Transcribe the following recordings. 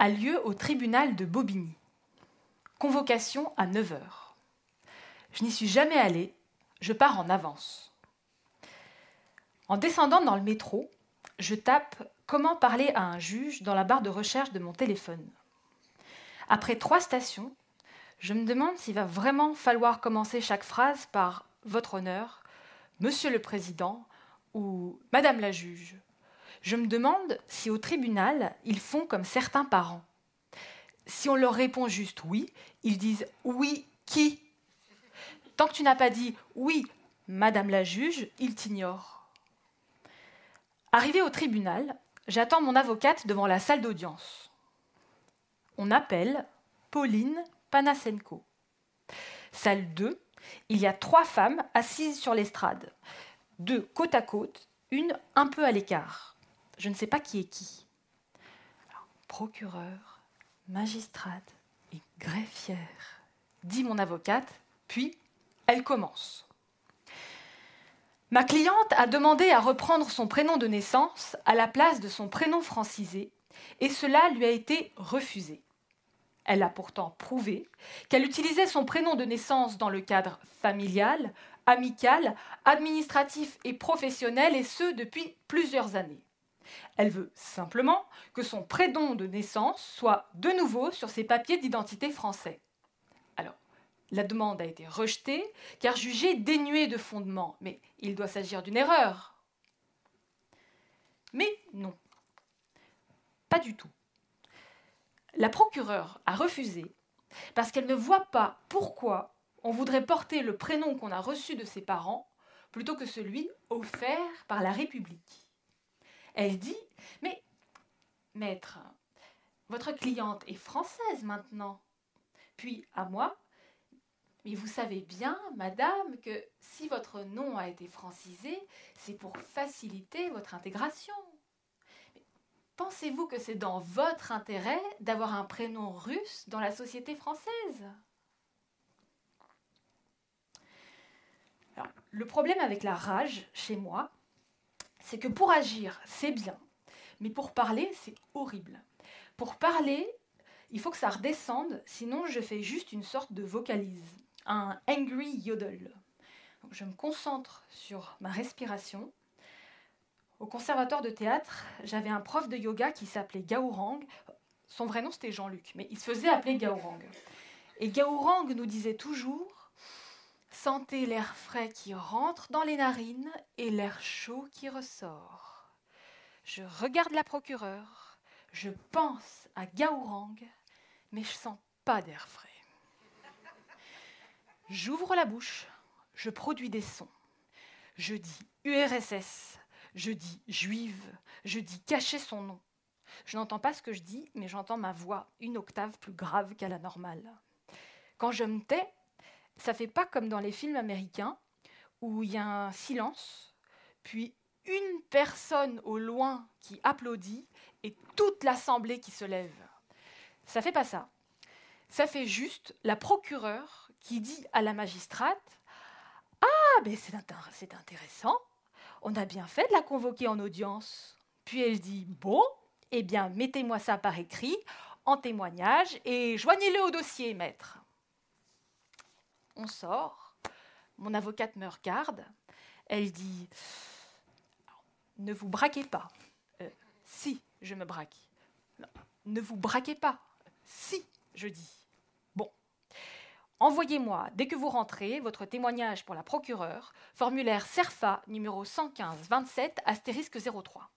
A lieu au tribunal de Bobigny. Convocation à 9 heures. Je n'y suis jamais allée, je pars en avance. En descendant dans le métro, je tape Comment parler à un juge dans la barre de recherche de mon téléphone. Après trois stations, je me demande s'il va vraiment falloir commencer chaque phrase par Votre honneur, Monsieur le Président ou Madame la juge. Je me demande si au tribunal, ils font comme certains parents. Si on leur répond juste oui, ils disent oui qui? Tant que tu n'as pas dit oui, Madame la juge, ils t'ignorent. Arrivé au tribunal, J'attends mon avocate devant la salle d'audience. On appelle Pauline Panasenko. Salle 2, il y a trois femmes assises sur l'estrade, deux côte à côte, une un peu à l'écart. Je ne sais pas qui est qui. procureur, magistrate et greffière, dit mon avocate, puis elle commence. Ma cliente a demandé à reprendre son prénom de naissance à la place de son prénom francisé, et cela lui a été refusé. Elle a pourtant prouvé qu'elle utilisait son prénom de naissance dans le cadre familial, amical, administratif et professionnel, et ce depuis plusieurs années. Elle veut simplement que son prénom de naissance soit de nouveau sur ses papiers d'identité français. La demande a été rejetée car jugée dénuée de fondement. Mais il doit s'agir d'une erreur. Mais non, pas du tout. La procureure a refusé parce qu'elle ne voit pas pourquoi on voudrait porter le prénom qu'on a reçu de ses parents plutôt que celui offert par la République. Elle dit Mais, maître, votre cliente est française maintenant. Puis à moi, mais vous savez bien, madame, que si votre nom a été francisé, c'est pour faciliter votre intégration. Pensez-vous que c'est dans votre intérêt d'avoir un prénom russe dans la société française? Le problème avec la rage, chez moi, c'est que pour agir, c'est bien, mais pour parler, c'est horrible. Pour parler, il faut que ça redescende, sinon je fais juste une sorte de vocalise un angry yodel. je me concentre sur ma respiration. Au conservatoire de théâtre, j'avais un prof de yoga qui s'appelait Gaourang. Son vrai nom c'était Jean-Luc, mais il se faisait appeler Gaourang. Et Gaourang nous disait toujours Sentez l'air frais qui rentre dans les narines et l'air chaud qui ressort. Je regarde la procureure, je pense à Gaourang, mais je sens pas d'air frais. J'ouvre la bouche, je produis des sons. Je dis URSS, je dis juive, je dis cacher son nom. Je n'entends pas ce que je dis, mais j'entends ma voix une octave plus grave qu'à la normale. Quand je me tais, ça fait pas comme dans les films américains où il y a un silence, puis une personne au loin qui applaudit et toute l'assemblée qui se lève. Ça fait pas ça. Ça fait juste la procureure qui dit à la magistrate Ah, mais c'est intéressant, on a bien fait de la convoquer en audience. Puis elle dit Bon, eh bien, mettez-moi ça par écrit, en témoignage, et joignez-le au dossier, maître. On sort, mon avocate me regarde, elle dit Ne vous braquez pas. Euh, si, je me braque. ne vous braquez pas. Si, je dis. Envoyez-moi, dès que vous rentrez, votre témoignage pour la procureure, formulaire CERFA numéro 115 27 astérisque 03.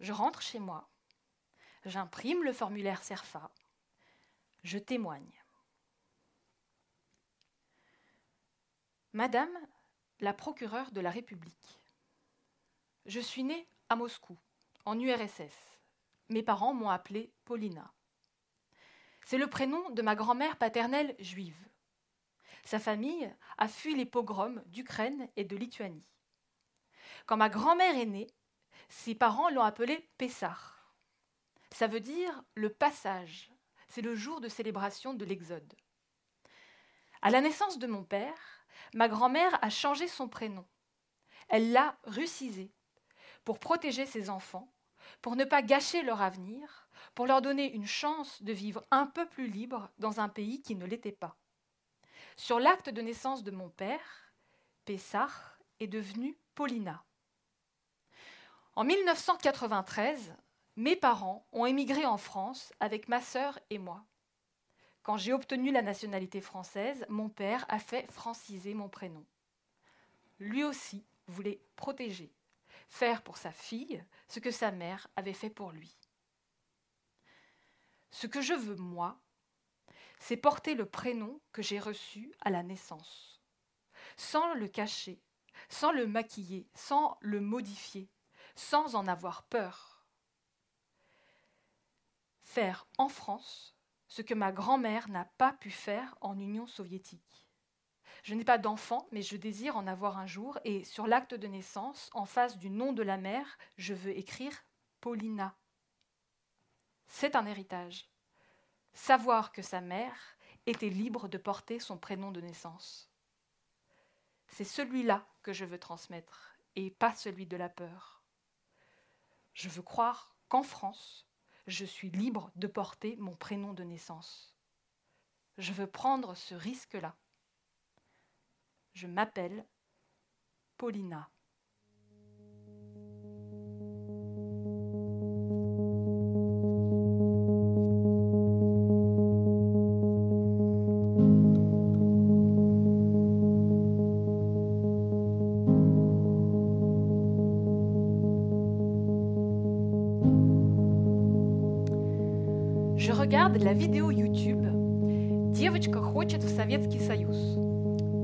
Je rentre chez moi. J'imprime le formulaire CERFA. Je témoigne. Madame la procureure de la République, je suis née à Moscou, en URSS. Mes parents m'ont appelée Paulina. C'est le prénom de ma grand-mère paternelle juive. Sa famille a fui les pogroms d'Ukraine et de Lituanie. Quand ma grand-mère est née, ses parents l'ont appelée Pessah. Ça veut dire le passage. C'est le jour de célébration de l'Exode. À la naissance de mon père, ma grand-mère a changé son prénom. Elle l'a russisé pour protéger ses enfants, pour ne pas gâcher leur avenir, pour leur donner une chance de vivre un peu plus libre dans un pays qui ne l'était pas. Sur l'acte de naissance de mon père, Pessah est devenue Paulina. En 1993, mes parents ont émigré en France avec ma sœur et moi. Quand j'ai obtenu la nationalité française, mon père a fait franciser mon prénom. Lui aussi voulait protéger, faire pour sa fille ce que sa mère avait fait pour lui. Ce que je veux, moi, c'est porter le prénom que j'ai reçu à la naissance, sans le cacher, sans le maquiller, sans le modifier, sans en avoir peur. Faire en France ce que ma grand-mère n'a pas pu faire en Union soviétique. Je n'ai pas d'enfant, mais je désire en avoir un jour, et sur l'acte de naissance, en face du nom de la mère, je veux écrire Paulina. C'est un héritage. Savoir que sa mère était libre de porter son prénom de naissance. C'est celui-là que je veux transmettre, et pas celui de la peur. Je veux croire qu'en France, je suis libre de porter mon prénom de naissance. Je veux prendre ce risque-là. Je m'appelle Paulina. Je regarde la vidéo YouTube Девочка хочет в Советский Союз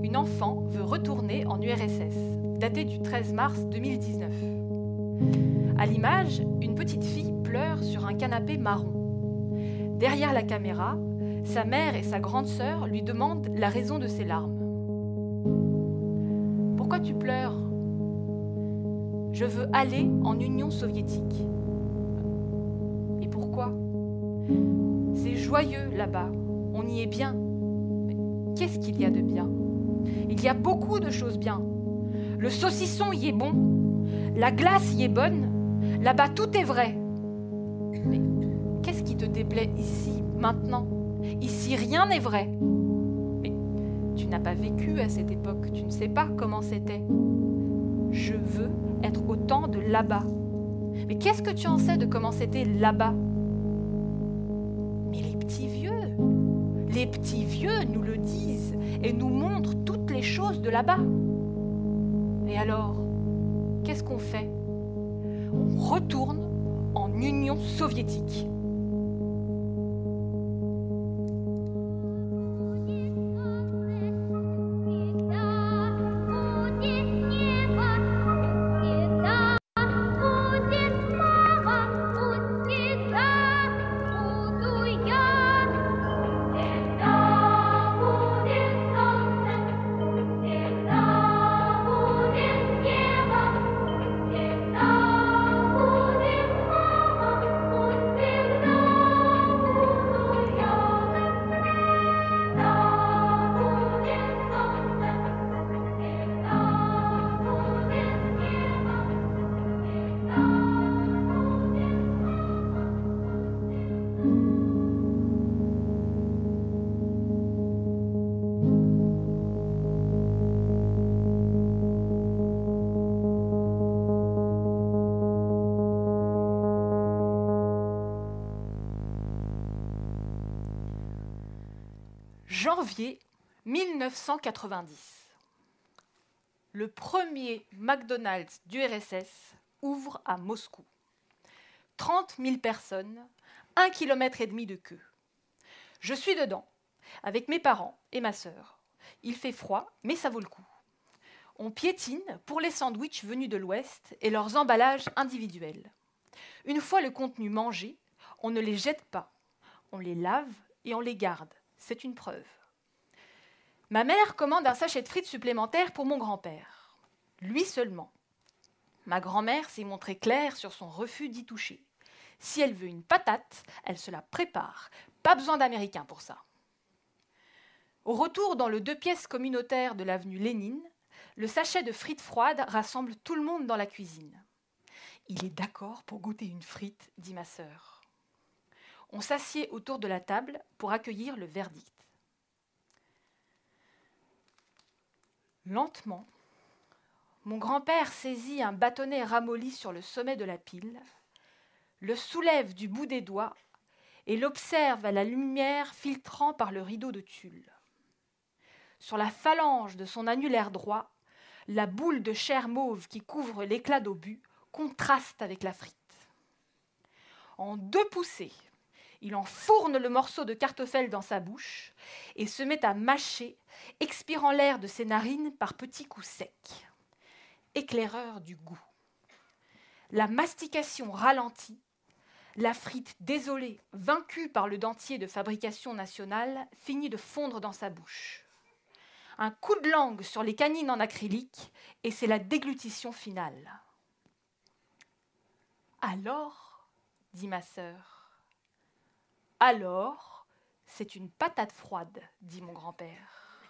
une enfant veut retourner en URSS, datée du 13 mars 2019. À l'image, une petite fille pleure sur un canapé marron. Derrière la caméra, sa mère et sa grande sœur lui demandent la raison de ses larmes. Pourquoi tu pleures Je veux aller en Union soviétique. c'est joyeux là-bas, on y est bien. Mais qu'est-ce qu'il y a de bien? Il y a beaucoup de choses bien. Le saucisson y est bon, la glace y est bonne, là-bas tout est vrai. Mais qu'est-ce qui te déplaît ici, maintenant? Ici rien n'est vrai. Mais tu n'as pas vécu à cette époque, tu ne sais pas comment c'était. Je veux être au temps de là-bas. Mais qu'est-ce que tu en sais de comment c'était là-bas? Les petits vieux nous le disent et nous montrent toutes les choses de là-bas. Et alors, qu'est-ce qu'on fait? On retourne en Union soviétique. Janvier 1990. Le premier McDonald's du RSS ouvre à Moscou. 30 000 personnes, un kilomètre et demi de queue. Je suis dedans, avec mes parents et ma sœur. Il fait froid, mais ça vaut le coup. On piétine pour les sandwichs venus de l'Ouest et leurs emballages individuels. Une fois le contenu mangé, on ne les jette pas. On les lave et on les garde c'est une preuve. Ma mère commande un sachet de frites supplémentaire pour mon grand-père. Lui seulement. Ma grand-mère s'est montrée claire sur son refus d'y toucher. Si elle veut une patate, elle se la prépare. Pas besoin d'américain pour ça. Au retour dans le deux pièces communautaire de l'avenue Lénine, le sachet de frites froides rassemble tout le monde dans la cuisine. Il est d'accord pour goûter une frite, dit ma sœur. On s'assied autour de la table pour accueillir le verdict. Lentement, mon grand-père saisit un bâtonnet ramolli sur le sommet de la pile, le soulève du bout des doigts et l'observe à la lumière filtrant par le rideau de tulle. Sur la phalange de son annulaire droit, la boule de chair mauve qui couvre l'éclat d'obus contraste avec la frite. En deux poussées, il enfourne le morceau de cartoffel dans sa bouche et se met à mâcher, expirant l'air de ses narines par petits coups secs. Éclaireur du goût. La mastication ralentit, la frite désolée, vaincue par le dentier de fabrication nationale, finit de fondre dans sa bouche. Un coup de langue sur les canines en acrylique et c'est la déglutition finale. Alors, dit ma sœur. Alors, c'est une patate froide, dit mon grand-père.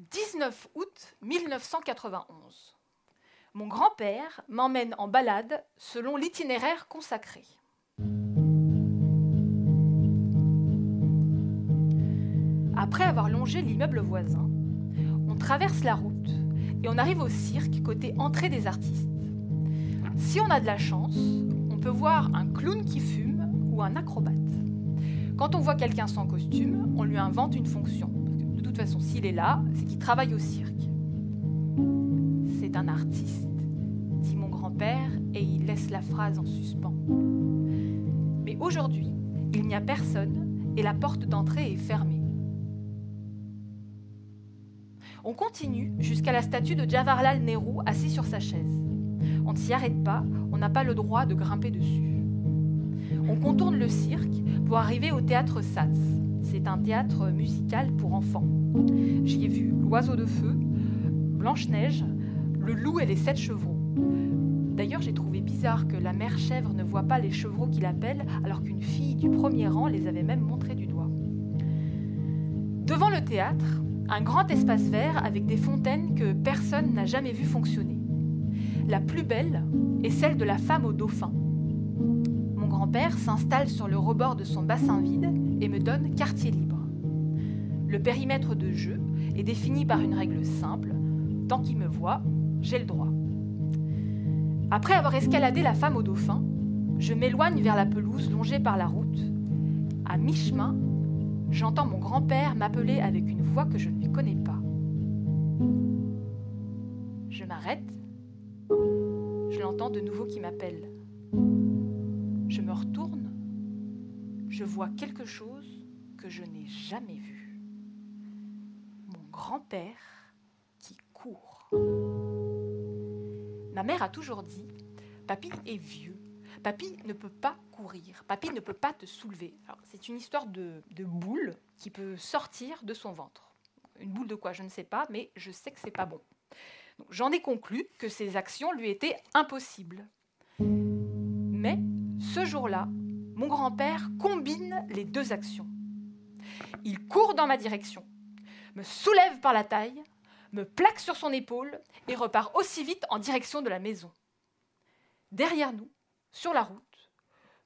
19 août 1991. Mon grand-père m'emmène en balade selon l'itinéraire consacré. Après avoir longé l'immeuble voisin, on traverse la route et on arrive au cirque côté entrée des artistes. Si on a de la chance, voir un clown qui fume ou un acrobate. Quand on voit quelqu'un sans costume, on lui invente une fonction. De toute façon, s'il est là, c'est qu'il travaille au cirque. C'est un artiste, dit mon grand-père, et il laisse la phrase en suspens. Mais aujourd'hui, il n'y a personne et la porte d'entrée est fermée. On continue jusqu'à la statue de Jawaharlal Nehru assis sur sa chaise. On ne s'y arrête pas, on n'a pas le droit de grimper dessus. On contourne le cirque pour arriver au théâtre Satz. C'est un théâtre musical pour enfants. J'y ai vu L'Oiseau de Feu, Blanche-Neige, Le Loup et les Sept Chevreaux. D'ailleurs, j'ai trouvé bizarre que la mère chèvre ne voit pas les chevreaux qui l'appellent, alors qu'une fille du premier rang les avait même montrés du doigt. Devant le théâtre, un grand espace vert avec des fontaines que personne n'a jamais vu fonctionner. La plus belle est celle de la femme au dauphin. Mon grand-père s'installe sur le rebord de son bassin vide et me donne quartier libre. Le périmètre de jeu est défini par une règle simple. Tant qu'il me voit, j'ai le droit. Après avoir escaladé la femme au dauphin, je m'éloigne vers la pelouse longée par la route. À mi-chemin, j'entends mon grand-père m'appeler avec une voix que je ne lui connais pas. Je m'arrête de nouveau qui m'appelle. Je me retourne. Je vois quelque chose que je n'ai jamais vu. Mon grand-père qui court. Ma mère a toujours dit, Papy est vieux. Papy ne peut pas courir. Papy ne peut pas te soulever. C'est une histoire de, de boule qui peut sortir de son ventre. Une boule de quoi, je ne sais pas, mais je sais que c'est pas bon. J'en ai conclu que ces actions lui étaient impossibles. Mais ce jour-là, mon grand-père combine les deux actions. Il court dans ma direction, me soulève par la taille, me plaque sur son épaule et repart aussi vite en direction de la maison. Derrière nous, sur la route,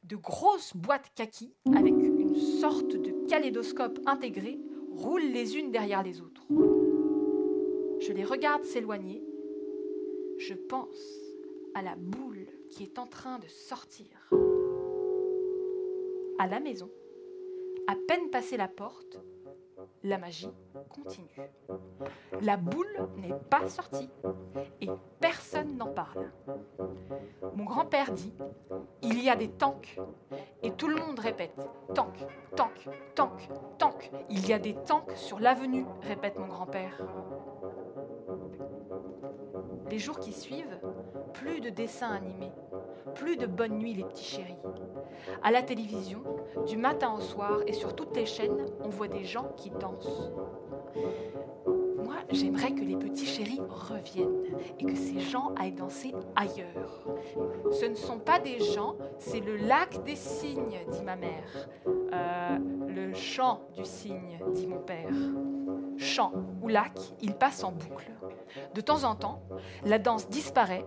de grosses boîtes kaki avec une sorte de kaléidoscope intégré roulent les unes derrière les autres. Je les regarde s'éloigner. Je pense à la boule qui est en train de sortir. À la maison, à peine passé la porte, la magie continue. La boule n'est pas sortie et personne n'en parle. Mon grand-père dit Il y a des tanks et tout le monde répète Tank, tank, tank, tank. Il y a des tanks sur l'avenue, répète mon grand-père. Les jours qui suivent, plus de dessins animés, plus de Bonne nuit les petits chéris. À la télévision, du matin au soir et sur toutes les chaînes, on voit des gens qui dansent. Moi, j'aimerais que les petits chéris reviennent et que ces gens aillent danser ailleurs. Ce ne sont pas des gens, c'est le lac des cygnes, dit ma mère. Euh, le chant du cygne, dit mon père. Chant ou lac, il passe en boucle. De temps en temps, la danse disparaît.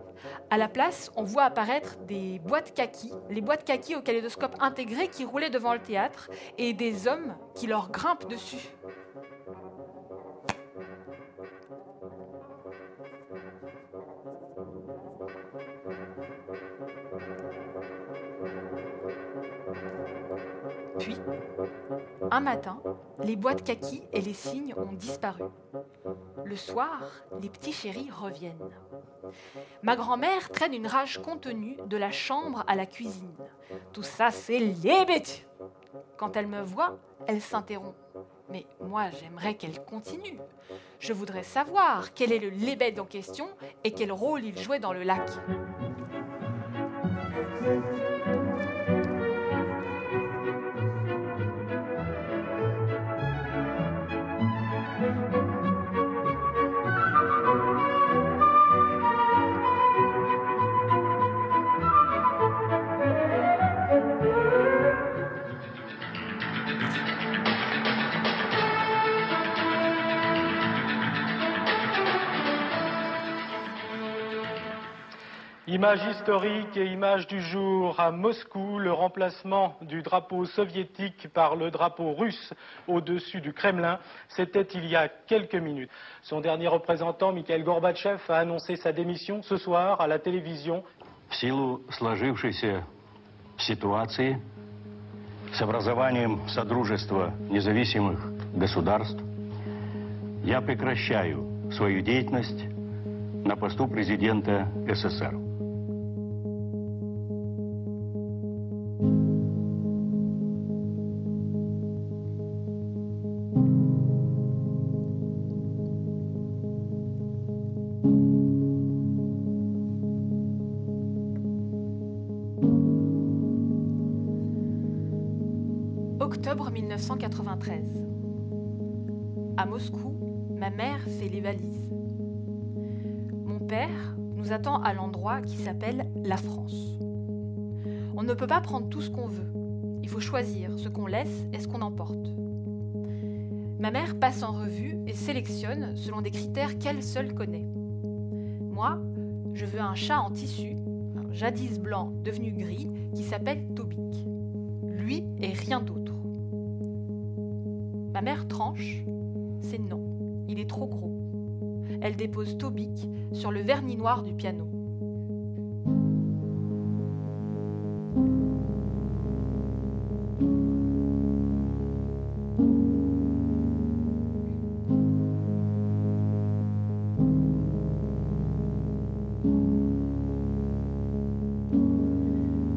À la place, on voit apparaître des boîtes kaki, les boîtes kaki au kaléidoscope intégré qui roulaient devant le théâtre, et des hommes qui leur grimpent dessus. Un matin, les boîtes kaki et les cygnes ont disparu. Le soir, les petits chéris reviennent. Ma grand-mère traîne une rage contenue de la chambre à la cuisine. Tout ça, c'est les. Quand elle me voit, elle s'interrompt. Mais moi, j'aimerais qu'elle continue. Je voudrais savoir quel est le lébède en question et quel rôle il jouait dans le lac. Image historique et image du jour à Moscou, le remplacement du drapeau soviétique par le drapeau russe au-dessus du Kremlin, c'était il y a quelques minutes. Son dernier représentant, Mikhail Gorbatchev, a annoncé sa démission ce soir à la télévision. В силу сложившейся ситуации с образованием Содружества независимых государств я прекращаю свою деятельность на посту президента СССР. 1993. À Moscou, ma mère fait les valises. Mon père nous attend à l'endroit qui s'appelle la France. On ne peut pas prendre tout ce qu'on veut. Il faut choisir ce qu'on laisse et ce qu'on emporte. Ma mère passe en revue et sélectionne selon des critères qu'elle seule connaît. Moi, je veux un chat en tissu, un jadis blanc devenu gris, qui s'appelle Tobic. Lui et rien d'autre. C'est non, il est trop gros. Elle dépose Tobic sur le vernis noir du piano.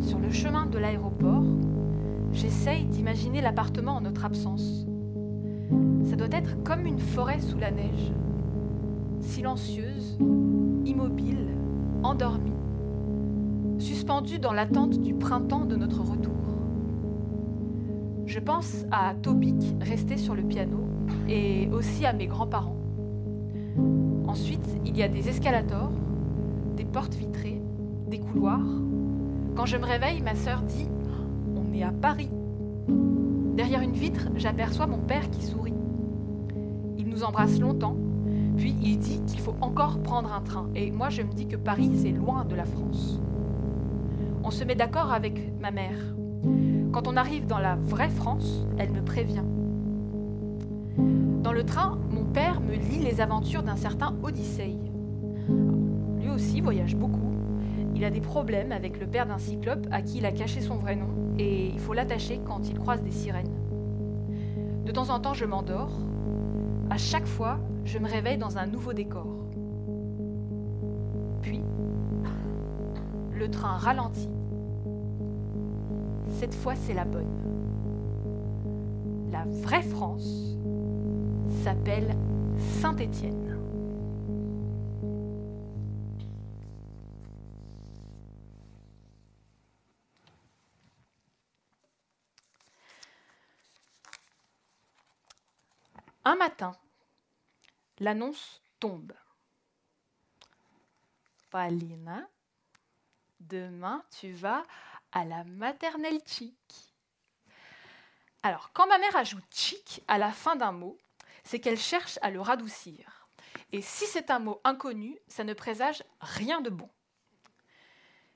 Sur le chemin de l'aéroport, j'essaye d'imaginer l'appartement en notre absence. Ça doit être comme une forêt sous la neige, silencieuse, immobile, endormie, suspendue dans l'attente du printemps de notre retour. Je pense à Tobic resté sur le piano et aussi à mes grands-parents. Ensuite, il y a des escalators, des portes vitrées, des couloirs. Quand je me réveille, ma sœur dit On est à Paris. Derrière une vitre, j'aperçois mon père qui sourit. Nous embrasse longtemps, puis il dit qu'il faut encore prendre un train. Et moi, je me dis que Paris, c'est loin de la France. On se met d'accord avec ma mère. Quand on arrive dans la vraie France, elle me prévient. Dans le train, mon père me lit les aventures d'un certain Odyssée. Lui aussi voyage beaucoup. Il a des problèmes avec le père d'un cyclope à qui il a caché son vrai nom et il faut l'attacher quand il croise des sirènes. De temps en temps, je m'endors. À chaque fois, je me réveille dans un nouveau décor. Puis, le train ralentit. Cette fois, c'est la bonne. La vraie France s'appelle Saint-Étienne. Un matin, L'annonce tombe. Paulina, demain tu vas à la maternelle chic. Alors, quand ma mère ajoute chic à la fin d'un mot, c'est qu'elle cherche à le radoucir. Et si c'est un mot inconnu, ça ne présage rien de bon.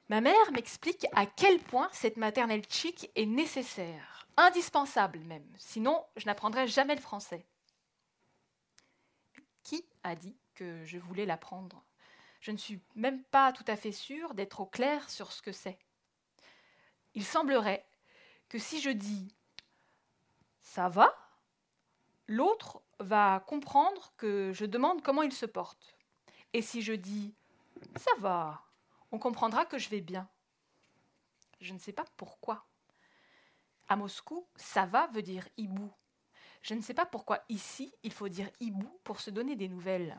Ma mère m'explique à quel point cette maternelle chic est nécessaire, indispensable même, sinon je n'apprendrai jamais le français. Qui a dit que je voulais l'apprendre Je ne suis même pas tout à fait sûre d'être au clair sur ce que c'est. Il semblerait que si je dis ça va, l'autre va comprendre que je demande comment il se porte. Et si je dis ça va, on comprendra que je vais bien. Je ne sais pas pourquoi. À Moscou, ça va veut dire hibou. Je ne sais pas pourquoi ici, il faut dire hibou pour se donner des nouvelles.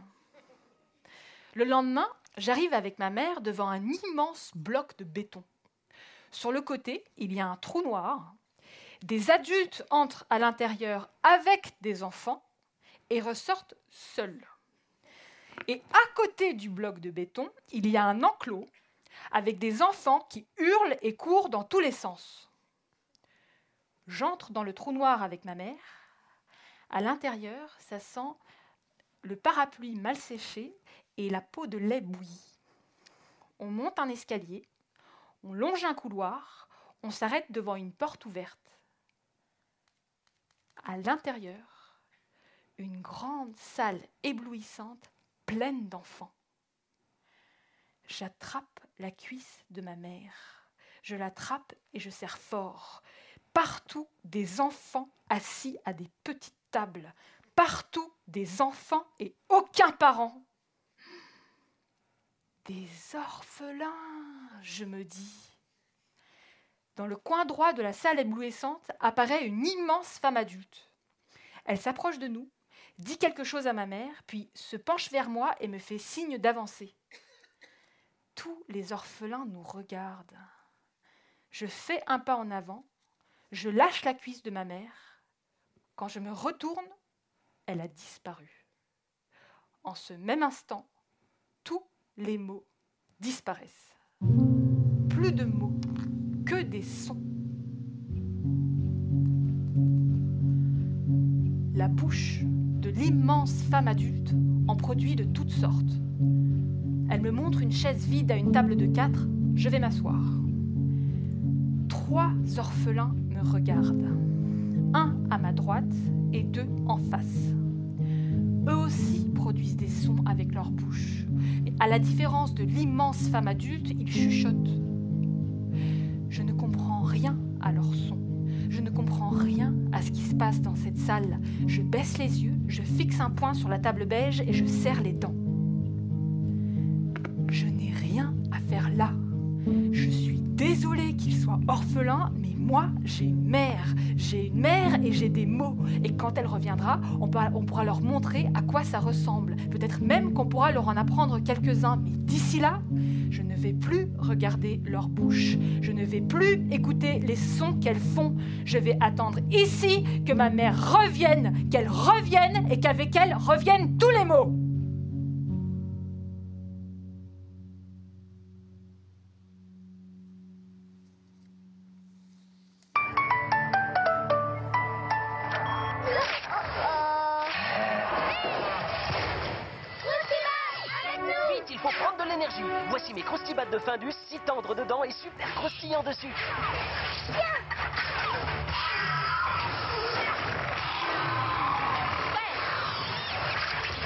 Le lendemain, j'arrive avec ma mère devant un immense bloc de béton. Sur le côté, il y a un trou noir. Des adultes entrent à l'intérieur avec des enfants et ressortent seuls. Et à côté du bloc de béton, il y a un enclos avec des enfants qui hurlent et courent dans tous les sens. J'entre dans le trou noir avec ma mère. À l'intérieur, ça sent le parapluie mal séché et la peau de lait bouillie. On monte un escalier, on longe un couloir, on s'arrête devant une porte ouverte. À l'intérieur, une grande salle éblouissante pleine d'enfants. J'attrape la cuisse de ma mère. Je l'attrape et je serre fort. Partout des enfants assis à des petites Partout des enfants et aucun parent. Des orphelins, je me dis. Dans le coin droit de la salle éblouissante apparaît une immense femme adulte. Elle s'approche de nous, dit quelque chose à ma mère, puis se penche vers moi et me fait signe d'avancer. Tous les orphelins nous regardent. Je fais un pas en avant, je lâche la cuisse de ma mère. Quand je me retourne, elle a disparu. En ce même instant, tous les mots disparaissent. Plus de mots, que des sons. La bouche de l'immense femme adulte en produit de toutes sortes. Elle me montre une chaise vide à une table de quatre. Je vais m'asseoir. Trois orphelins me regardent. Un à ma droite et deux en face. Eux aussi produisent des sons avec leur bouche. Et à la différence de l'immense femme adulte, ils chuchotent. Je ne comprends rien à leurs sons. Je ne comprends rien à ce qui se passe dans cette salle. Je baisse les yeux, je fixe un point sur la table beige et je serre les dents là. Je suis désolée qu'il soit orphelin, mais moi, j'ai une mère. J'ai une mère et j'ai des mots. Et quand elle reviendra, on, pourra leur montrer à quoi ça ressemble. Peut-être même qu'on pourra leur en apprendre quelques-uns. Mais d'ici là, je ne vais plus regarder leur bouche. Je ne vais plus écouter les sons qu'elles font. Je vais attendre ici que ma mère revienne, qu'elle revienne et qu'avec elle reviennent tous les mots. Findus, si tendre dedans et super croustillant dessus.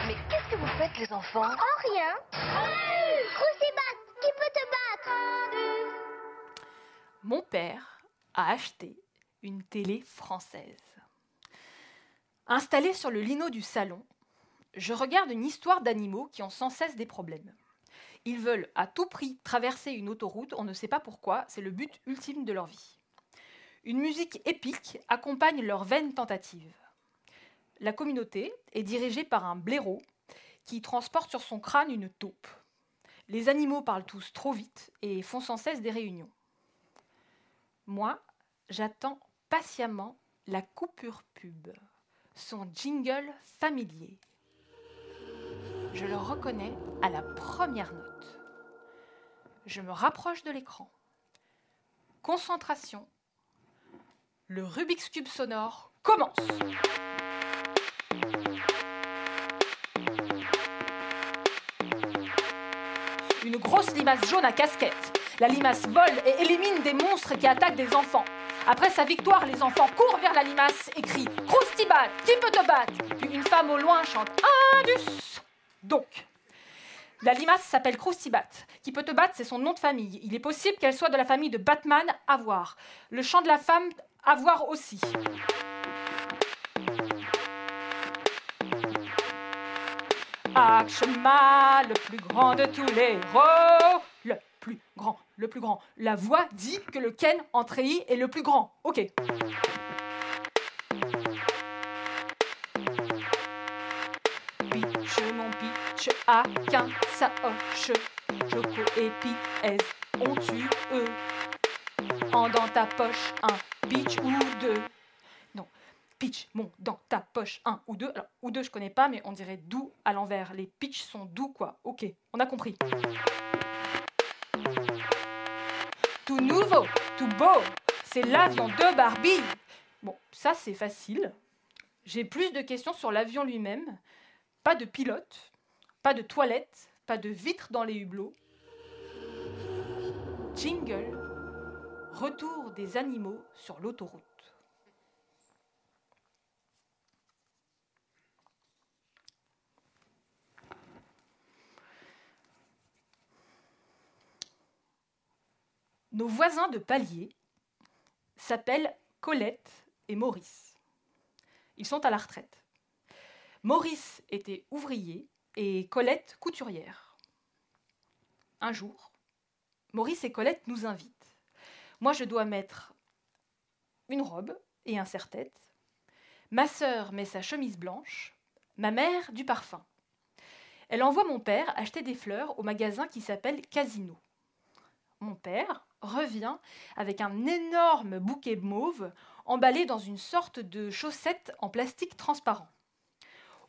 Mais qu'est-ce que vous faites, les enfants? Oh, rien. Croustibat, qui peut te battre? Mon père a acheté une télé française. Installée sur le lino du salon, je regarde une histoire d'animaux qui ont sans cesse des problèmes. Ils veulent à tout prix traverser une autoroute, on ne sait pas pourquoi, c'est le but ultime de leur vie. Une musique épique accompagne leur vaine tentative. La communauté est dirigée par un blaireau qui transporte sur son crâne une taupe. Les animaux parlent tous trop vite et font sans cesse des réunions. Moi, j'attends patiemment la coupure pub, son jingle familier. Je le reconnais à la première note. Je me rapproche de l'écran. Concentration. Le Rubik's Cube sonore commence. Une grosse limace jaune à casquette. La limace vole et élimine des monstres qui attaquent des enfants. Après sa victoire, les enfants courent vers la limace et crient Croustibat, qui peut te battre Puis une femme au loin chante Indus Donc, la limace s'appelle Croustibat. Qui peut te battre, c'est son nom de famille. Il est possible qu'elle soit de la famille de Batman, à voir. Le chant de la femme, à voir aussi. Akshma, le plus grand de tous les héros, le plus grand, le plus grand. La voix dit que le Ken en treillis est le plus grand. Ok. A qu'un saoche. Choco et Pete ont tu eux en dans ta poche un pitch ou deux? Non, pitch, mon, dans ta poche un ou deux. Alors, ou deux, je connais pas, mais on dirait doux à l'envers. Les pitch sont doux, quoi. Ok, on a compris. Tout nouveau, tout beau, c'est l'avion de Barbie. Bon, ça c'est facile. J'ai plus de questions sur l'avion lui-même. Pas de pilote, pas de toilette, pas de vitres dans les hublots. Jingle, retour des animaux sur l'autoroute. Nos voisins de palier s'appellent Colette et Maurice. Ils sont à la retraite. Maurice était ouvrier et Colette couturière. Un jour, Maurice et Colette nous invitent. Moi, je dois mettre une robe et un serre-tête. Ma sœur met sa chemise blanche. Ma mère du parfum. Elle envoie mon père acheter des fleurs au magasin qui s'appelle Casino. Mon père revient avec un énorme bouquet mauve emballé dans une sorte de chaussette en plastique transparent.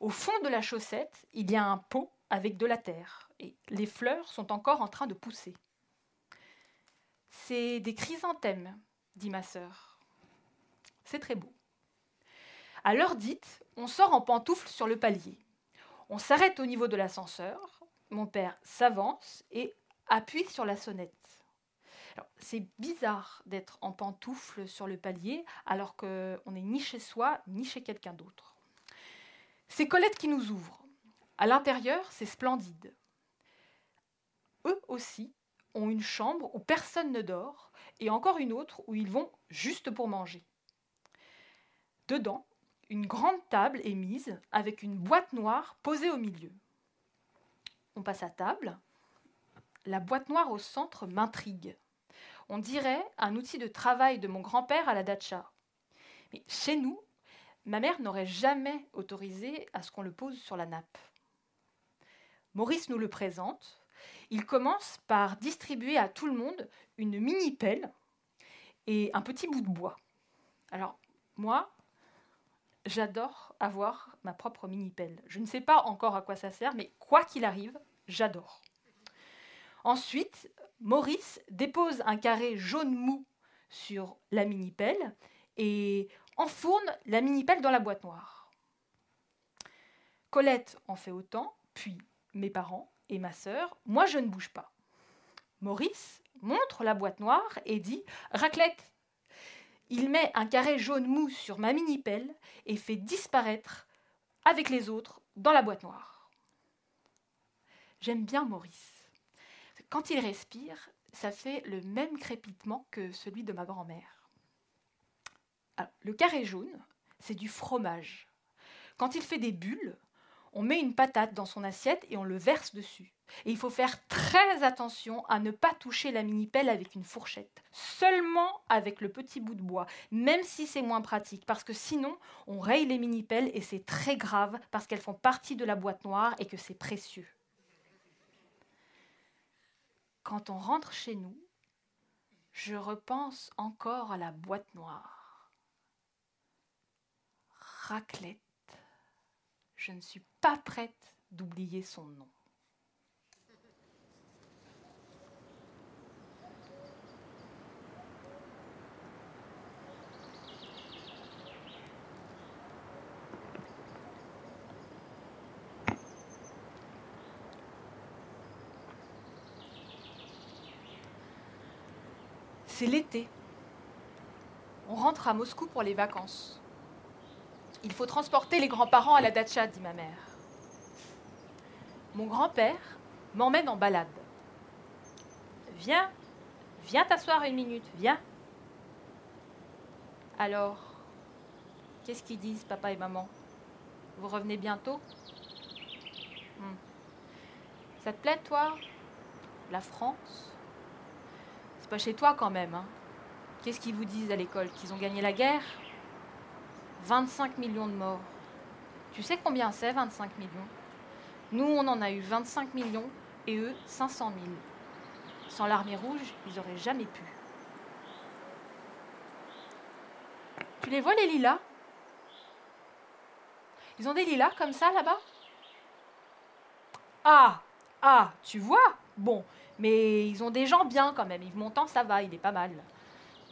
Au fond de la chaussette, il y a un pot avec de la terre et les fleurs sont encore en train de pousser. C'est des chrysanthèmes, dit ma sœur. C'est très beau. À l'heure dite, on sort en pantoufles sur le palier. On s'arrête au niveau de l'ascenseur. Mon père s'avance et appuie sur la sonnette. C'est bizarre d'être en pantoufles sur le palier alors qu'on n'est ni chez soi ni chez quelqu'un d'autre. C'est Colette qui nous ouvre. À l'intérieur, c'est splendide. Eux aussi ont une chambre où personne ne dort et encore une autre où ils vont juste pour manger. Dedans, une grande table est mise avec une boîte noire posée au milieu. On passe à table. La boîte noire au centre m'intrigue. On dirait un outil de travail de mon grand-père à la dacha. Mais chez nous, ma mère n'aurait jamais autorisé à ce qu'on le pose sur la nappe. Maurice nous le présente. Il commence par distribuer à tout le monde une mini pelle et un petit bout de bois. Alors, moi, j'adore avoir ma propre mini pelle. Je ne sais pas encore à quoi ça sert, mais quoi qu'il arrive, j'adore. Ensuite, Maurice dépose un carré jaune mou sur la mini-pelle et enfourne la mini-pelle dans la boîte noire. Colette en fait autant, puis mes parents et ma sœur. Moi, je ne bouge pas. Maurice montre la boîte noire et dit Raclette Il met un carré jaune mou sur ma mini-pelle et fait disparaître avec les autres dans la boîte noire. J'aime bien Maurice. Quand il respire, ça fait le même crépitement que celui de ma grand-mère. Le carré jaune, c'est du fromage. Quand il fait des bulles, on met une patate dans son assiette et on le verse dessus. Et il faut faire très attention à ne pas toucher la mini-pelle avec une fourchette, seulement avec le petit bout de bois, même si c'est moins pratique, parce que sinon on raye les mini-pelles et c'est très grave parce qu'elles font partie de la boîte noire et que c'est précieux quand on rentre chez nous, je repense encore à la boîte noire. Raclette, Je ne suis pas prête d'oublier son nom. C'est l'été. On rentre à Moscou pour les vacances. Il faut transporter les grands-parents à la dacha, dit ma mère. Mon grand-père m'emmène en balade. Viens, viens t'asseoir une minute, viens. Alors, qu'est-ce qu'ils disent, papa et maman? Vous revenez bientôt? Hmm. Ça te plaît, toi? La France? C'est pas chez toi quand même, hein Qu'est-ce qu'ils vous disent à l'école? Qu'ils ont gagné la guerre? 25 millions de morts. Tu sais combien c'est 25 millions? Nous, on en a eu 25 millions et eux 500 000. Sans l'armée rouge, ils auraient jamais pu. Tu les vois les lilas? Ils ont des lilas comme ça là-bas? Ah Ah, tu vois? Bon, mais ils ont des gens bien quand même. Yves Montand, ça va, il est pas mal.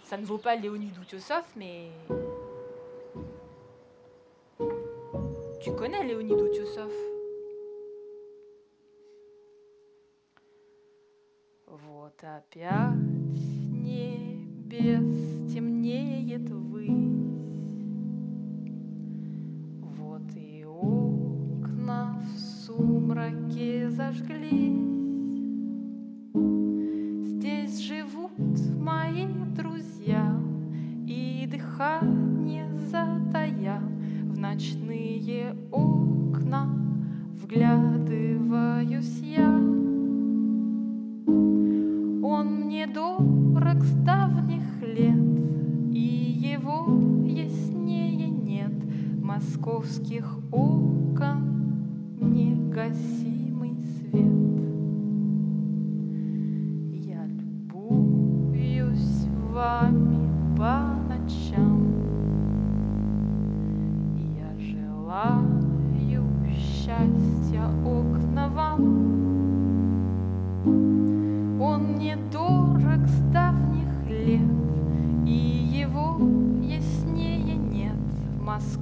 Ça ne vaut pas Léonid Outiossov, mais. Tu connais Léonid Outiossov Вот опять небес темнеет высь. Вот и окна в сумраке зажглись. Здесь живут мои друзья, и дыхание ночные окна вглядываюсь я. Он мне дорог с давних лет, и его яснее нет московских окон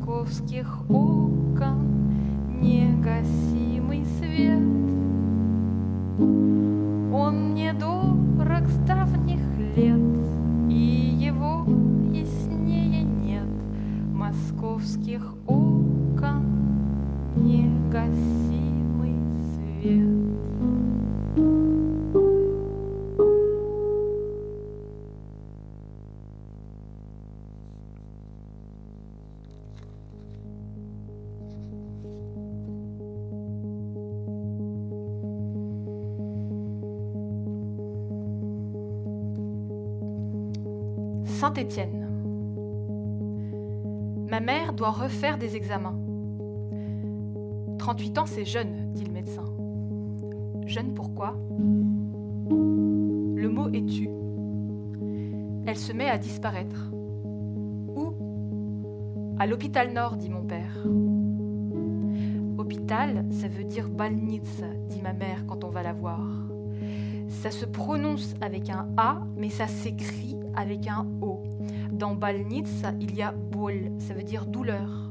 московских окон негасимый свет. Он мне дорог с давних лет, и его яснее нет московских окон негасимый свет. Ma mère doit refaire des examens. 38 ans, c'est jeune, dit le médecin. Jeune pourquoi? Le mot est tu. Elle se met à disparaître. Où À l'hôpital Nord, dit mon père. Hôpital, ça veut dire Balnitsa, dit ma mère quand on va la voir. Ça se prononce avec un A, mais ça s'écrit avec un. Dans Balnitsa, il y a bol, ça veut dire douleur.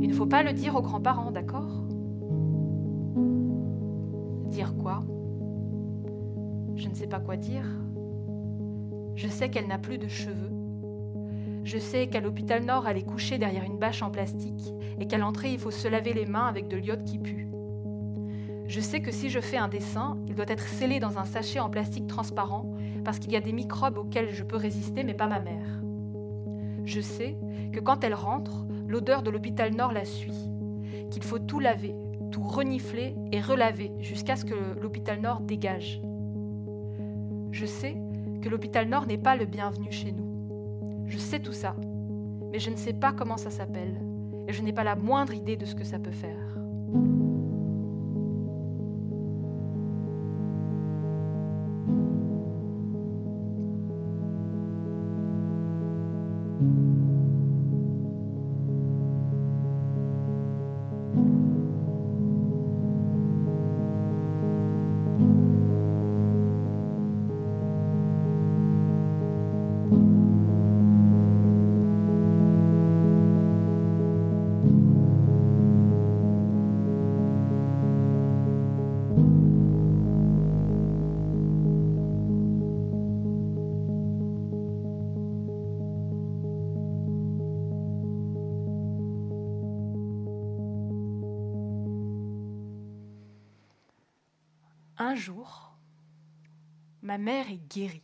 Il ne faut pas le dire aux grands-parents, d'accord? Dire quoi? Je ne sais pas quoi dire. Je sais qu'elle n'a plus de cheveux. Je sais qu'à l'hôpital Nord, elle est couchée derrière une bâche en plastique et qu'à l'entrée, il faut se laver les mains avec de l'iode qui pue. Je sais que si je fais un dessin, il doit être scellé dans un sachet en plastique transparent parce qu'il y a des microbes auxquels je peux résister, mais pas ma mère. Je sais que quand elle rentre, l'odeur de l'hôpital Nord la suit, qu'il faut tout laver, tout renifler et relaver jusqu'à ce que l'hôpital Nord dégage. Je sais que l'hôpital Nord n'est pas le bienvenu chez nous. Je sais tout ça, mais je ne sais pas comment ça s'appelle et je n'ai pas la moindre idée de ce que ça peut faire. Jour, ma mère est guérie.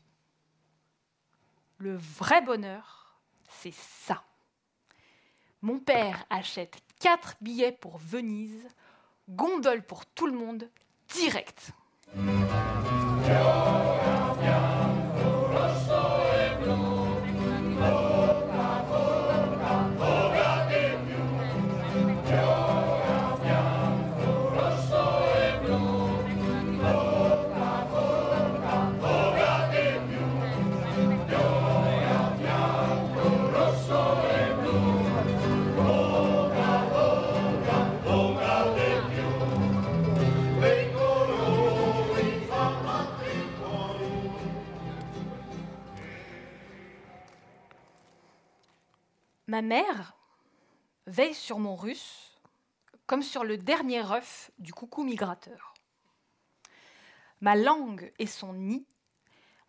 Le vrai bonheur, c'est ça. Mon père achète quatre billets pour Venise, gondole pour tout le monde, direct. Ma mère veille sur mon russe comme sur le dernier œuf du coucou migrateur. Ma langue est son nid,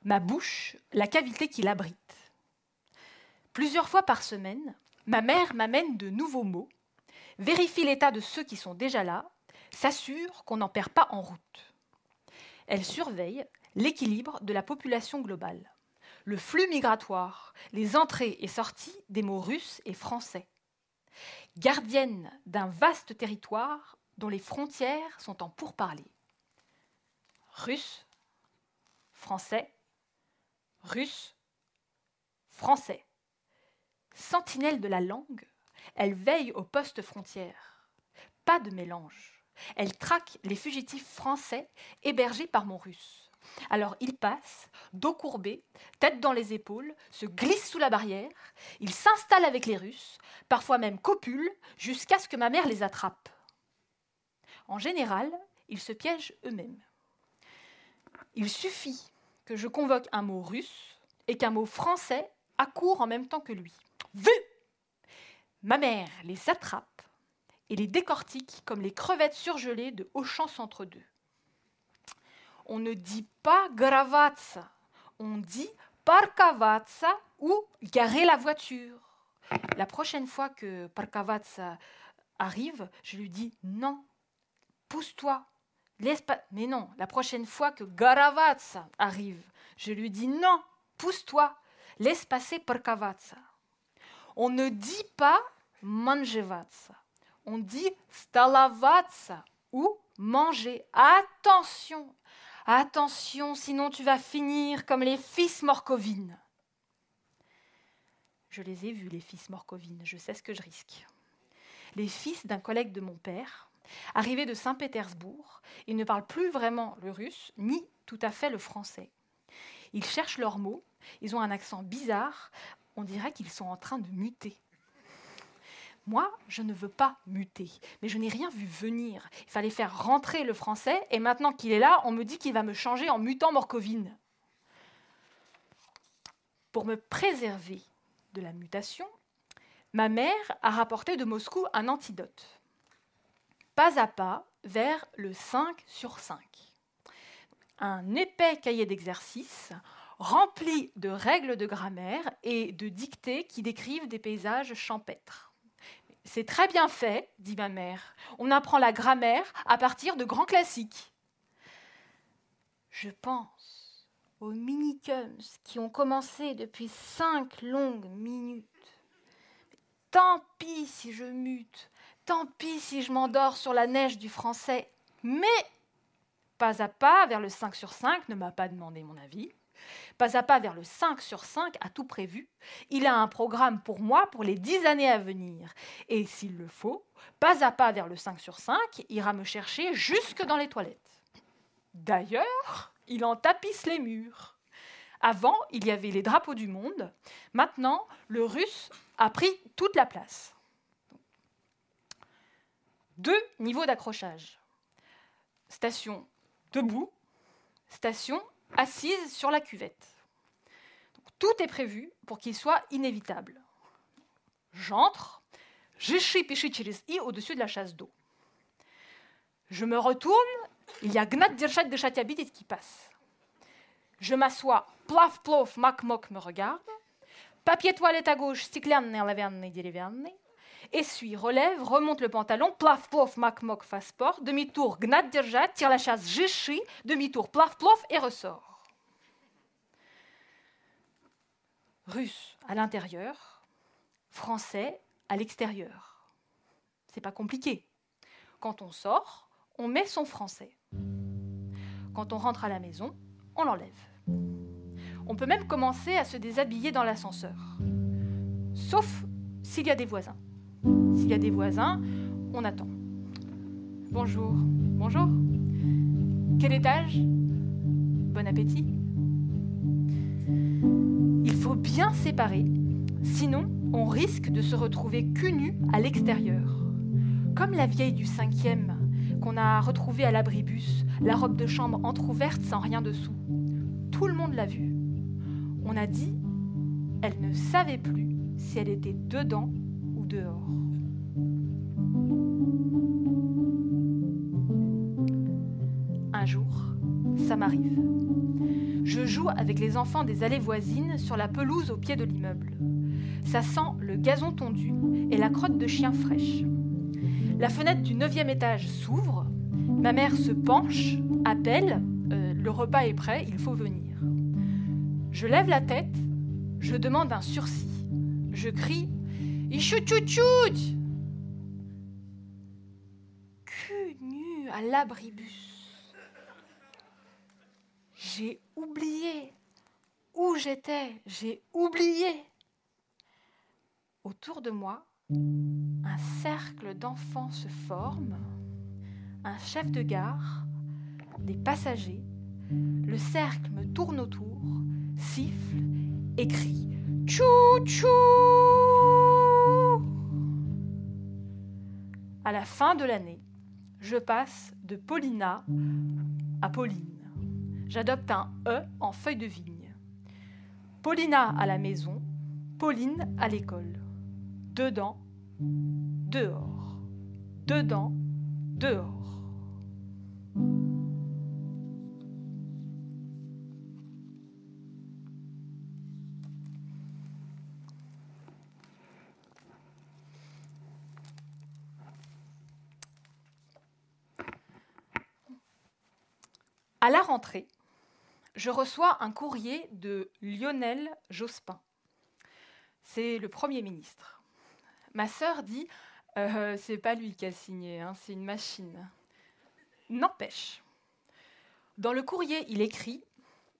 ma bouche la cavité qui l'abrite. Plusieurs fois par semaine, ma mère m'amène de nouveaux mots, vérifie l'état de ceux qui sont déjà là, s'assure qu'on n'en perd pas en route. Elle surveille l'équilibre de la population globale le flux migratoire, les entrées et sorties des mots russes et français. Gardienne d'un vaste territoire dont les frontières sont en pourparlers. Russe, français, russe, français. Sentinelle de la langue, elle veille aux postes frontières. Pas de mélange. Elle traque les fugitifs français hébergés par mon russe. Alors il passe, dos courbé, tête dans les épaules, se glisse sous la barrière, il s'installe avec les Russes, parfois même copule, jusqu'à ce que ma mère les attrape. En général, ils se piègent eux-mêmes. Il suffit que je convoque un mot russe et qu'un mot français accourt en même temps que lui. Vu Ma mère les attrape et les décortique comme les crevettes surgelées de Auchan Centre 2 on ne dit pas gravatsa, on dit parkavatsa ou garer la voiture. La prochaine fois que parkavatsa arrive, je lui dis non, pousse-toi. Mais non, la prochaine fois que garavatsa arrive, je lui dis non, pousse-toi, laisse passer parkavatsa. On ne dit pas manjevatsa, on dit stalavatsa ou manger. Attention, Attention, sinon tu vas finir comme les fils Morcovine. Je les ai vus, les fils Morcovine, je sais ce que je risque. Les fils d'un collègue de mon père, arrivés de Saint-Pétersbourg, ils ne parlent plus vraiment le russe, ni tout à fait le français. Ils cherchent leurs mots, ils ont un accent bizarre, on dirait qu'ils sont en train de muter. Moi, je ne veux pas muter, mais je n'ai rien vu venir. Il fallait faire rentrer le français, et maintenant qu'il est là, on me dit qu'il va me changer en mutant Morcovine. Pour me préserver de la mutation, ma mère a rapporté de Moscou un antidote. Pas à pas vers le 5 sur 5. Un épais cahier d'exercices rempli de règles de grammaire et de dictées qui décrivent des paysages champêtres. C'est très bien fait, dit ma mère. On apprend la grammaire à partir de grands classiques. Je pense aux minicums qui ont commencé depuis cinq longues minutes. Tant pis si je mute, tant pis si je m'endors sur la neige du français, mais pas à pas vers le 5 sur 5 ne m'a pas demandé mon avis. Pas à pas vers le 5 sur 5 a tout prévu. Il a un programme pour moi pour les 10 années à venir. Et s'il le faut, pas à pas vers le 5 sur 5 ira me chercher jusque dans les toilettes. D'ailleurs, il en tapisse les murs. Avant, il y avait les drapeaux du monde. Maintenant, le russe a pris toute la place. Deux niveaux d'accrochage. Station debout, station assise sur la cuvette. tout est prévu pour qu'il soit inévitable. J'entre, j'échis pichi i au-dessus de la chasse d'eau. Je me retourne, il y a Gnat Dirchat de Chatiabitit qui passe. Je m'assois, plaf plof, mac moc me regarde. Papier toilette à gauche, стеклянный, оловянный, деревянный. essuie, relève, remonte le pantalon, plaf, plof, mac, moc, face sport, demi-tour, gnat, dirja, tire la chasse, jéchi, demi-tour, plaf, plof et ressort. Russe à l'intérieur, français à l'extérieur. C'est pas compliqué. Quand on sort, on met son français. Quand on rentre à la maison, on l'enlève. On peut même commencer à se déshabiller dans l'ascenseur. Sauf s'il y a des voisins. S'il y a des voisins, on attend. Bonjour. Bonjour. Quel étage? Bon appétit. Il faut bien séparer, sinon on risque de se retrouver cul nu à l'extérieur. Comme la vieille du cinquième qu'on a retrouvée à l'abribus, la robe de chambre entr'ouverte sans rien dessous. Tout le monde l'a vue. On a dit, elle ne savait plus si elle était dedans dehors. Un jour, ça m'arrive. Je joue avec les enfants des allées voisines sur la pelouse au pied de l'immeuble. Ça sent le gazon tondu et la crotte de chien fraîche. La fenêtre du neuvième étage s'ouvre. Ma mère se penche, appelle euh, Le repas est prêt, il faut venir. Je lève la tête, je demande un sursis. Je crie Ichouchouchout Cul nu à l'abribus. J'ai oublié où j'étais, j'ai oublié. Autour de moi, un cercle d'enfants se forme, un chef de gare, des passagers. Le cercle me tourne autour, siffle et crie tchou À la fin de l'année, je passe de Paulina à Pauline. J'adopte un E en feuille de vigne. Paulina à la maison, Pauline à l'école. Dedans, dehors. Dedans, dehors. À la rentrée, je reçois un courrier de Lionel Jospin. C'est le Premier ministre. Ma sœur dit euh, C'est pas lui qui a signé, hein, c'est une machine. N'empêche. Dans le courrier, il écrit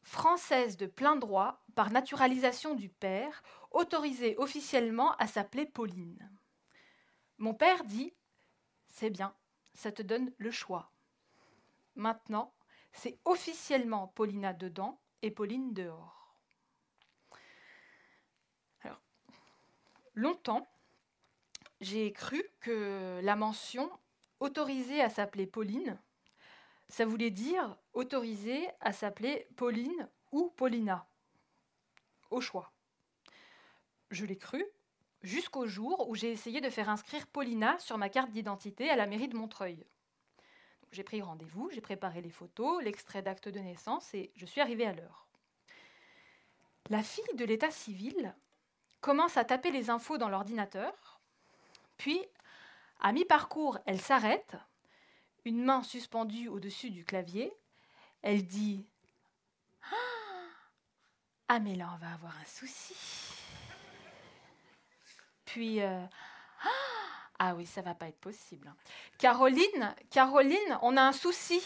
Française de plein droit, par naturalisation du père, autorisée officiellement à s'appeler Pauline. Mon père dit C'est bien, ça te donne le choix. Maintenant, c'est officiellement Paulina dedans et Pauline dehors. Alors, longtemps, j'ai cru que la mention autorisée à s'appeler Pauline, ça voulait dire autorisée à s'appeler Pauline ou Paulina, au choix. Je l'ai cru jusqu'au jour où j'ai essayé de faire inscrire Paulina sur ma carte d'identité à la mairie de Montreuil. J'ai pris rendez-vous, j'ai préparé les photos, l'extrait d'acte de naissance et je suis arrivée à l'heure. La fille de l'état civil commence à taper les infos dans l'ordinateur, puis, à mi-parcours, elle s'arrête, une main suspendue au-dessus du clavier. Elle dit Ah, mais là, on va avoir un souci. Puis, euh, ah oui, ça va pas être possible. Caroline, Caroline, on a un souci.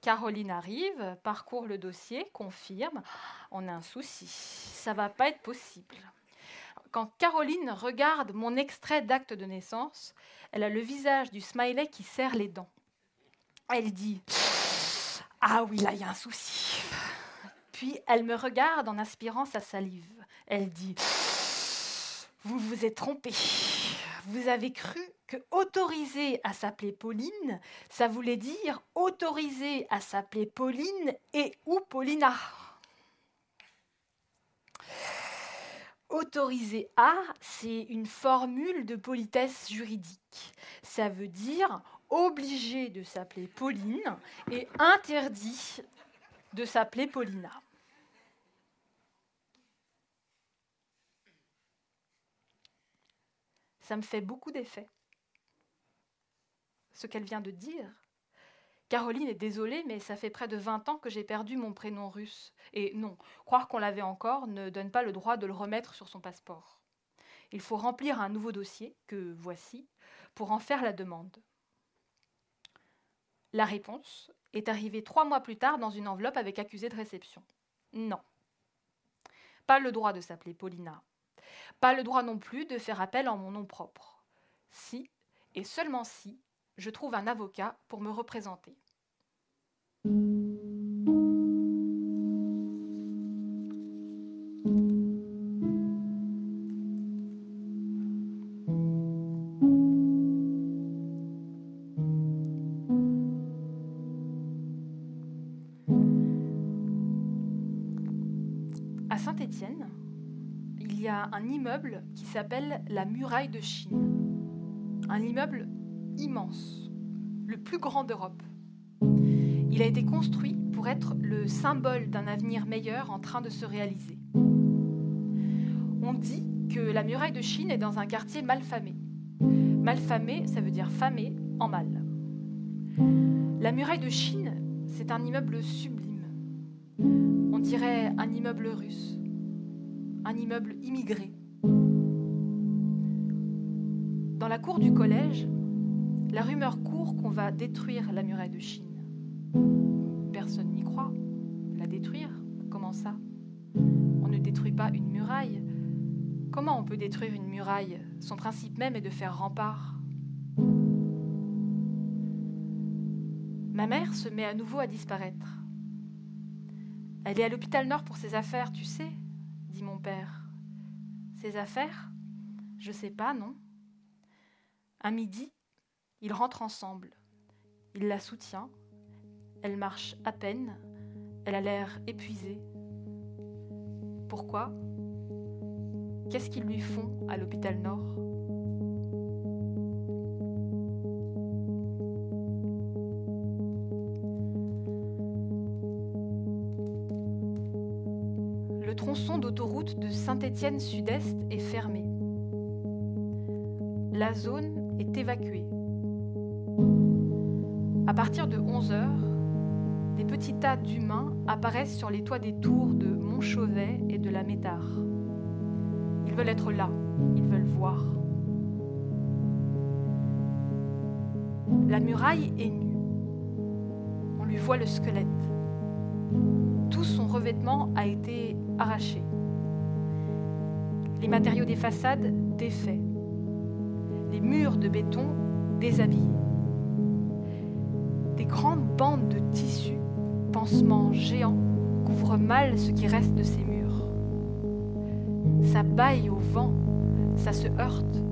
Caroline arrive, parcourt le dossier, confirme, on a un souci. Ça va pas être possible. Quand Caroline regarde mon extrait d'acte de naissance, elle a le visage du smiley qui serre les dents. Elle dit Ah oui, là, il y a un souci. Puis elle me regarde en aspirant sa salive. Elle dit Vous vous êtes trompé vous avez cru que autoriser à s'appeler Pauline, ça voulait dire autoriser à s'appeler Pauline et ou Paulina. Autoriser à, c'est une formule de politesse juridique. Ça veut dire obligé de s'appeler Pauline et interdit de s'appeler Paulina. Ça me fait beaucoup d'effet. Ce qu'elle vient de dire. Caroline est désolée, mais ça fait près de 20 ans que j'ai perdu mon prénom russe. Et non, croire qu'on l'avait encore ne donne pas le droit de le remettre sur son passeport. Il faut remplir un nouveau dossier, que voici, pour en faire la demande. La réponse est arrivée trois mois plus tard dans une enveloppe avec accusé de réception. Non. Pas le droit de s'appeler Paulina. Pas le droit non plus de faire appel en mon nom propre. Si, et seulement si, je trouve un avocat pour me représenter. S'appelle la Muraille de Chine. Un immeuble immense, le plus grand d'Europe. Il a été construit pour être le symbole d'un avenir meilleur en train de se réaliser. On dit que la muraille de Chine est dans un quartier malfamé. Malfamé, ça veut dire famé en mal. La muraille de Chine, c'est un immeuble sublime. On dirait un immeuble russe, un immeuble immigré. Cour du collège, la rumeur court qu'on va détruire la muraille de Chine. Personne n'y croit. La détruire Comment ça? On ne détruit pas une muraille. Comment on peut détruire une muraille? Son principe même est de faire rempart. Ma mère se met à nouveau à disparaître. Elle est à l'hôpital Nord pour ses affaires, tu sais, dit mon père. Ses affaires? Je sais pas, non. À midi, ils rentrent ensemble. Il la soutient. Elle marche à peine. Elle a l'air épuisée. Pourquoi? Qu'est-ce qu'ils lui font à l'hôpital Nord? Le tronçon d'autoroute de Saint-Étienne Sud-Est est fermé. La zone est évacuée. À partir de 11 heures, des petits tas d'humains apparaissent sur les toits des tours de Montchauvet et de la Métard. Ils veulent être là, ils veulent voir. La muraille est nue. On lui voit le squelette. Tout son revêtement a été arraché. Les matériaux des façades défaits. Les murs de béton déshabillés. Des grandes bandes de tissu, pansements géants, couvrent mal ce qui reste de ces murs. Ça baille au vent, ça se heurte.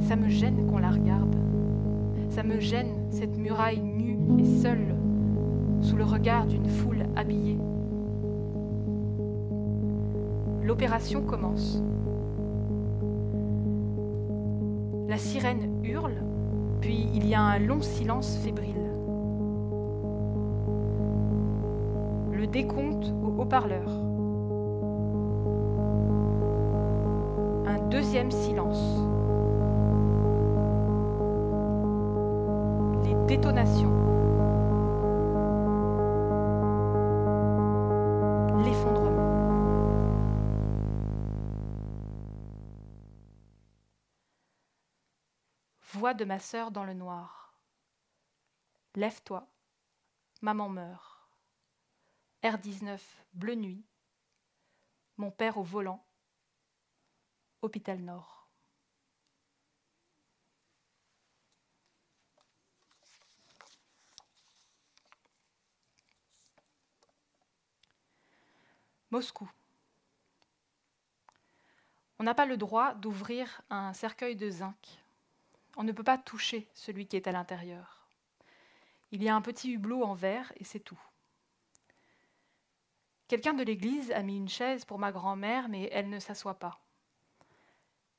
Ça me gêne qu'on la regarde. Ça me gêne cette muraille nue et seule, sous le regard d'une foule habillée. L'opération commence. La sirène hurle, puis il y a un long silence fébrile. Le décompte au haut-parleur. Un deuxième silence. Les détonations. De ma sœur dans le noir. Lève-toi, maman meurt. R19, bleu nuit. Mon père au volant. Hôpital Nord. Moscou. On n'a pas le droit d'ouvrir un cercueil de zinc. On ne peut pas toucher celui qui est à l'intérieur. Il y a un petit hublot en verre et c'est tout. Quelqu'un de l'église a mis une chaise pour ma grand-mère, mais elle ne s'assoit pas.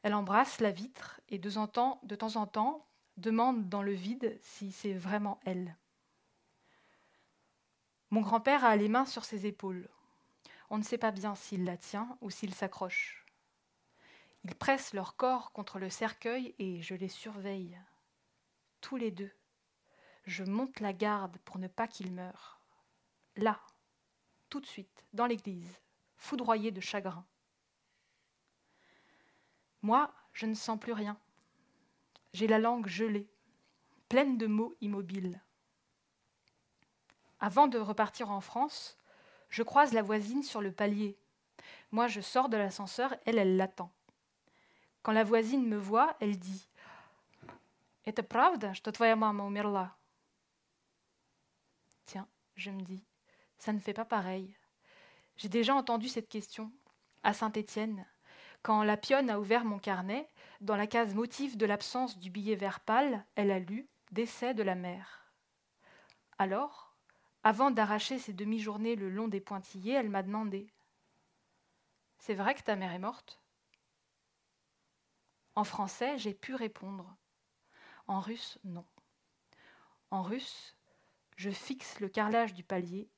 Elle embrasse la vitre et de, temps en temps demande dans le vide si c'est vraiment elle. Mon grand-père a les mains sur ses épaules. On ne sait pas bien s'il la tient ou s'il s'accroche. Ils pressent leur corps contre le cercueil et je les surveille. Tous les deux. Je monte la garde pour ne pas qu'ils meurent. Là, tout de suite, dans l'église, foudroyé de chagrin. Moi, je ne sens plus rien. J'ai la langue gelée, pleine de mots immobiles. Avant de repartir en France, je croise la voisine sur le palier. Moi, je sors de l'ascenseur, elle, elle l'attend. Quand la voisine me voit, elle dit Это правда, что твоя мама умерла Tiens, je me dis, ça ne fait pas pareil. J'ai déjà entendu cette question à Saint-Étienne, quand la pionne a ouvert mon carnet, dans la case motif de l'absence du billet vert pâle, elle a lu Décès de la mère. Alors, avant d'arracher ses demi-journées le long des pointillés, elle m'a demandé C'est vrai que ta mère est morte En français, j'ai pu répondre. En russe, non. En russe, je fixe le carrelage du palier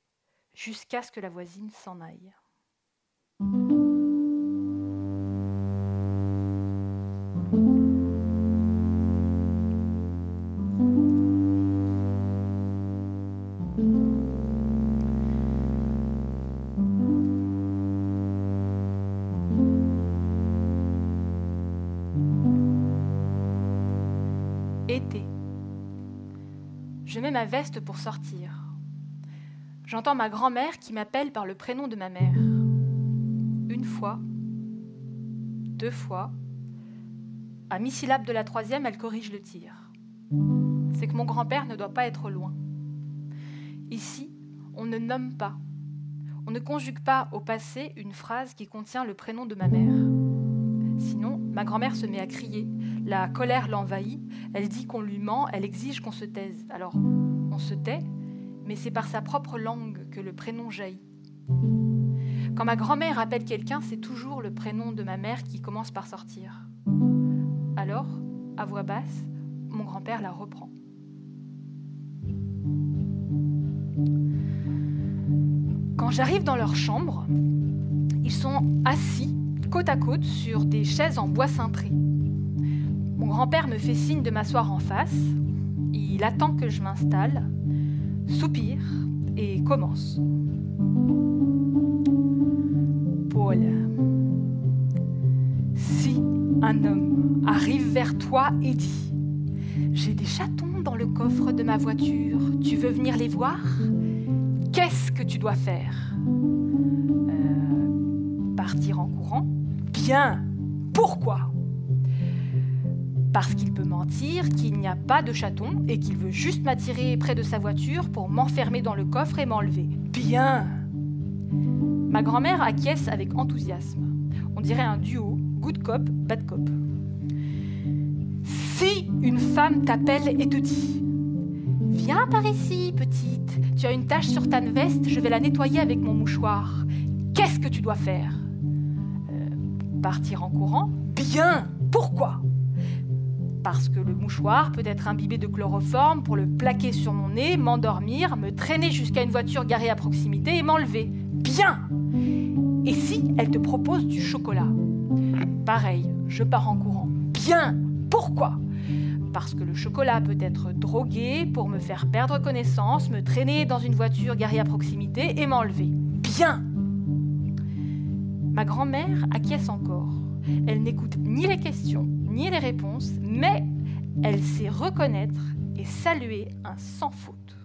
jusqu'à ce que la voisine s'en aille. Ma veste pour sortir. J'entends ma grand-mère qui m'appelle par le prénom de ma mère. Une fois, deux fois. À mi-syllabe de la troisième, elle corrige le tir. C'est que mon grand-père ne doit pas être loin. Ici, on ne nomme pas. On ne conjugue pas au passé une phrase qui contient le prénom de ma mère. Sinon, ma grand-mère se met à crier. La colère l'envahit. Elle dit qu'on lui ment, elle exige qu'on se taise. Alors, se tait, mais c'est par sa propre langue que le prénom jaillit. Quand ma grand-mère appelle quelqu'un, c'est toujours le prénom de ma mère qui commence par sortir. Alors, à voix basse, mon grand-père la reprend. Quand j'arrive dans leur chambre, ils sont assis côte à côte sur des chaises en bois cintré. Mon grand-père me fait signe de m'asseoir en face. Il attend que je m'installe, soupire et commence. Paul, si un homme arrive vers toi et dit J'ai des chatons dans le coffre de ma voiture, tu veux venir les voir? Qu'est-ce que tu dois faire? Euh, Partir en courant? Bien. Pourquoi? Parce qu'il peut mentir qu'il n'y a pas de chaton et qu'il veut juste m'attirer près de sa voiture pour m'enfermer dans le coffre et m'enlever. Bien. Ma grand-mère acquiesce avec enthousiasme. On dirait un duo, good cop, bad cop. Si une femme t'appelle et te dit Viens par ici, petite, tu as une tache sur ta veste, je vais la nettoyer avec mon mouchoir. Qu'est-ce que tu dois faire? Euh, Partir en courant Bien Pourquoi? Parce que le mouchoir peut être imbibé de chloroforme pour le plaquer sur mon nez, m'endormir, me traîner jusqu'à une voiture garée à proximité et m'enlever. Bien Et si elle te propose du chocolat? Pareil, je pars en courant. Bien Pourquoi? Parce que le chocolat peut être drogué pour me faire perdre connaissance, me traîner dans une voiture garée à proximité et m'enlever. Bien Ma grand-mère acquiesce encore. Elle n'écoute ni les questions les réponses, mais elle sait reconnaître et saluer un sans faute.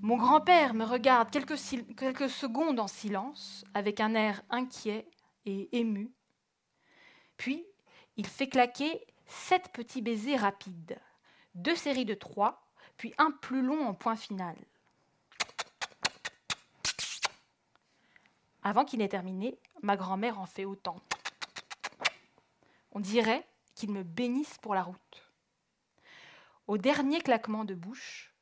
Mon grand-père me regarde quelques, quelques secondes en silence, avec un air inquiet et ému. Puis il fait claquer sept petits baisers rapides, deux séries de trois, puis un plus long en point final. Avant qu'il n'ait terminé, ma grand-mère en fait autant. On dirait qu'il me bénisse pour la route. Au dernier claquement de bouche,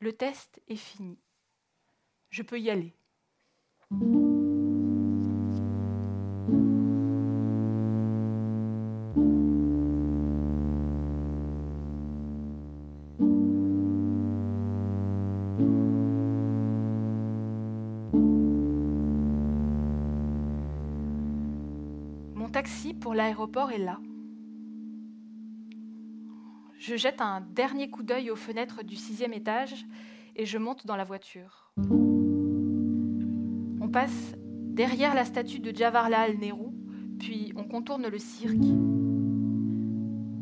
le test est fini. Je peux y aller. L'aéroport est là. Je jette un dernier coup d'œil aux fenêtres du sixième étage et je monte dans la voiture. On passe derrière la statue de Jawaharlal Nehru, puis on contourne le cirque.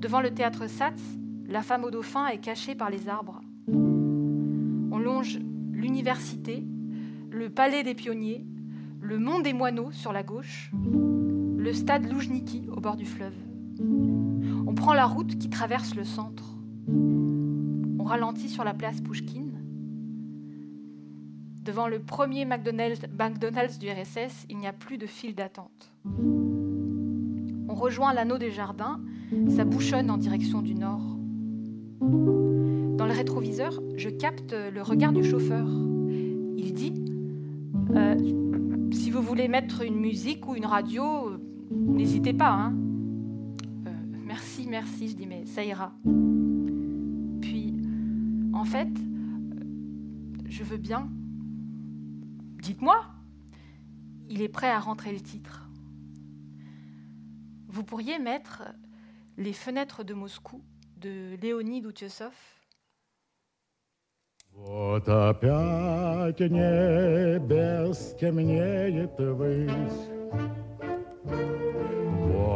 Devant le théâtre Satz, la femme au dauphin est cachée par les arbres. On longe l'université, le palais des pionniers, le mont des moineaux sur la gauche, le stade Loujniki au bord du fleuve. On prend la route qui traverse le centre. On ralentit sur la place Pouchkine. Devant le premier McDonald's, du RSS, il n'y a plus de file d'attente. On rejoint l'anneau des jardins, ça bouchonne en direction du nord. Dans le rétroviseur, je capte le regard du chauffeur. Il dit euh, Si vous voulez mettre une musique ou une radio, n'hésitez pas. Hein. Euh, merci, merci, je dis Mais ça ira. Puis, en fait, je veux bien. Dites-moi. Il est prêt à rentrer le titre. Vous pourriez mettre Les fenêtres de Moscou de Léonide Утесов. Вот опять небес темнеет высь,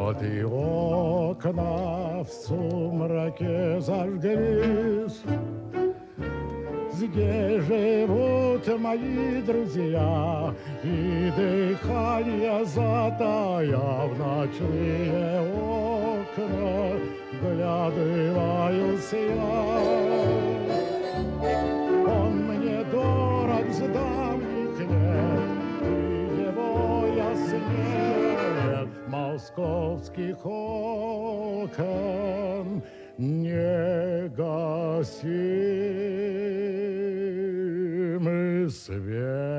Вот и окна в сумраке зажглись. Где живут мои друзья, И дыхание затая в ночные окна, Глядываюсь я. Он мне дорог с давних лет, И его яснее московских окон негасимый свет.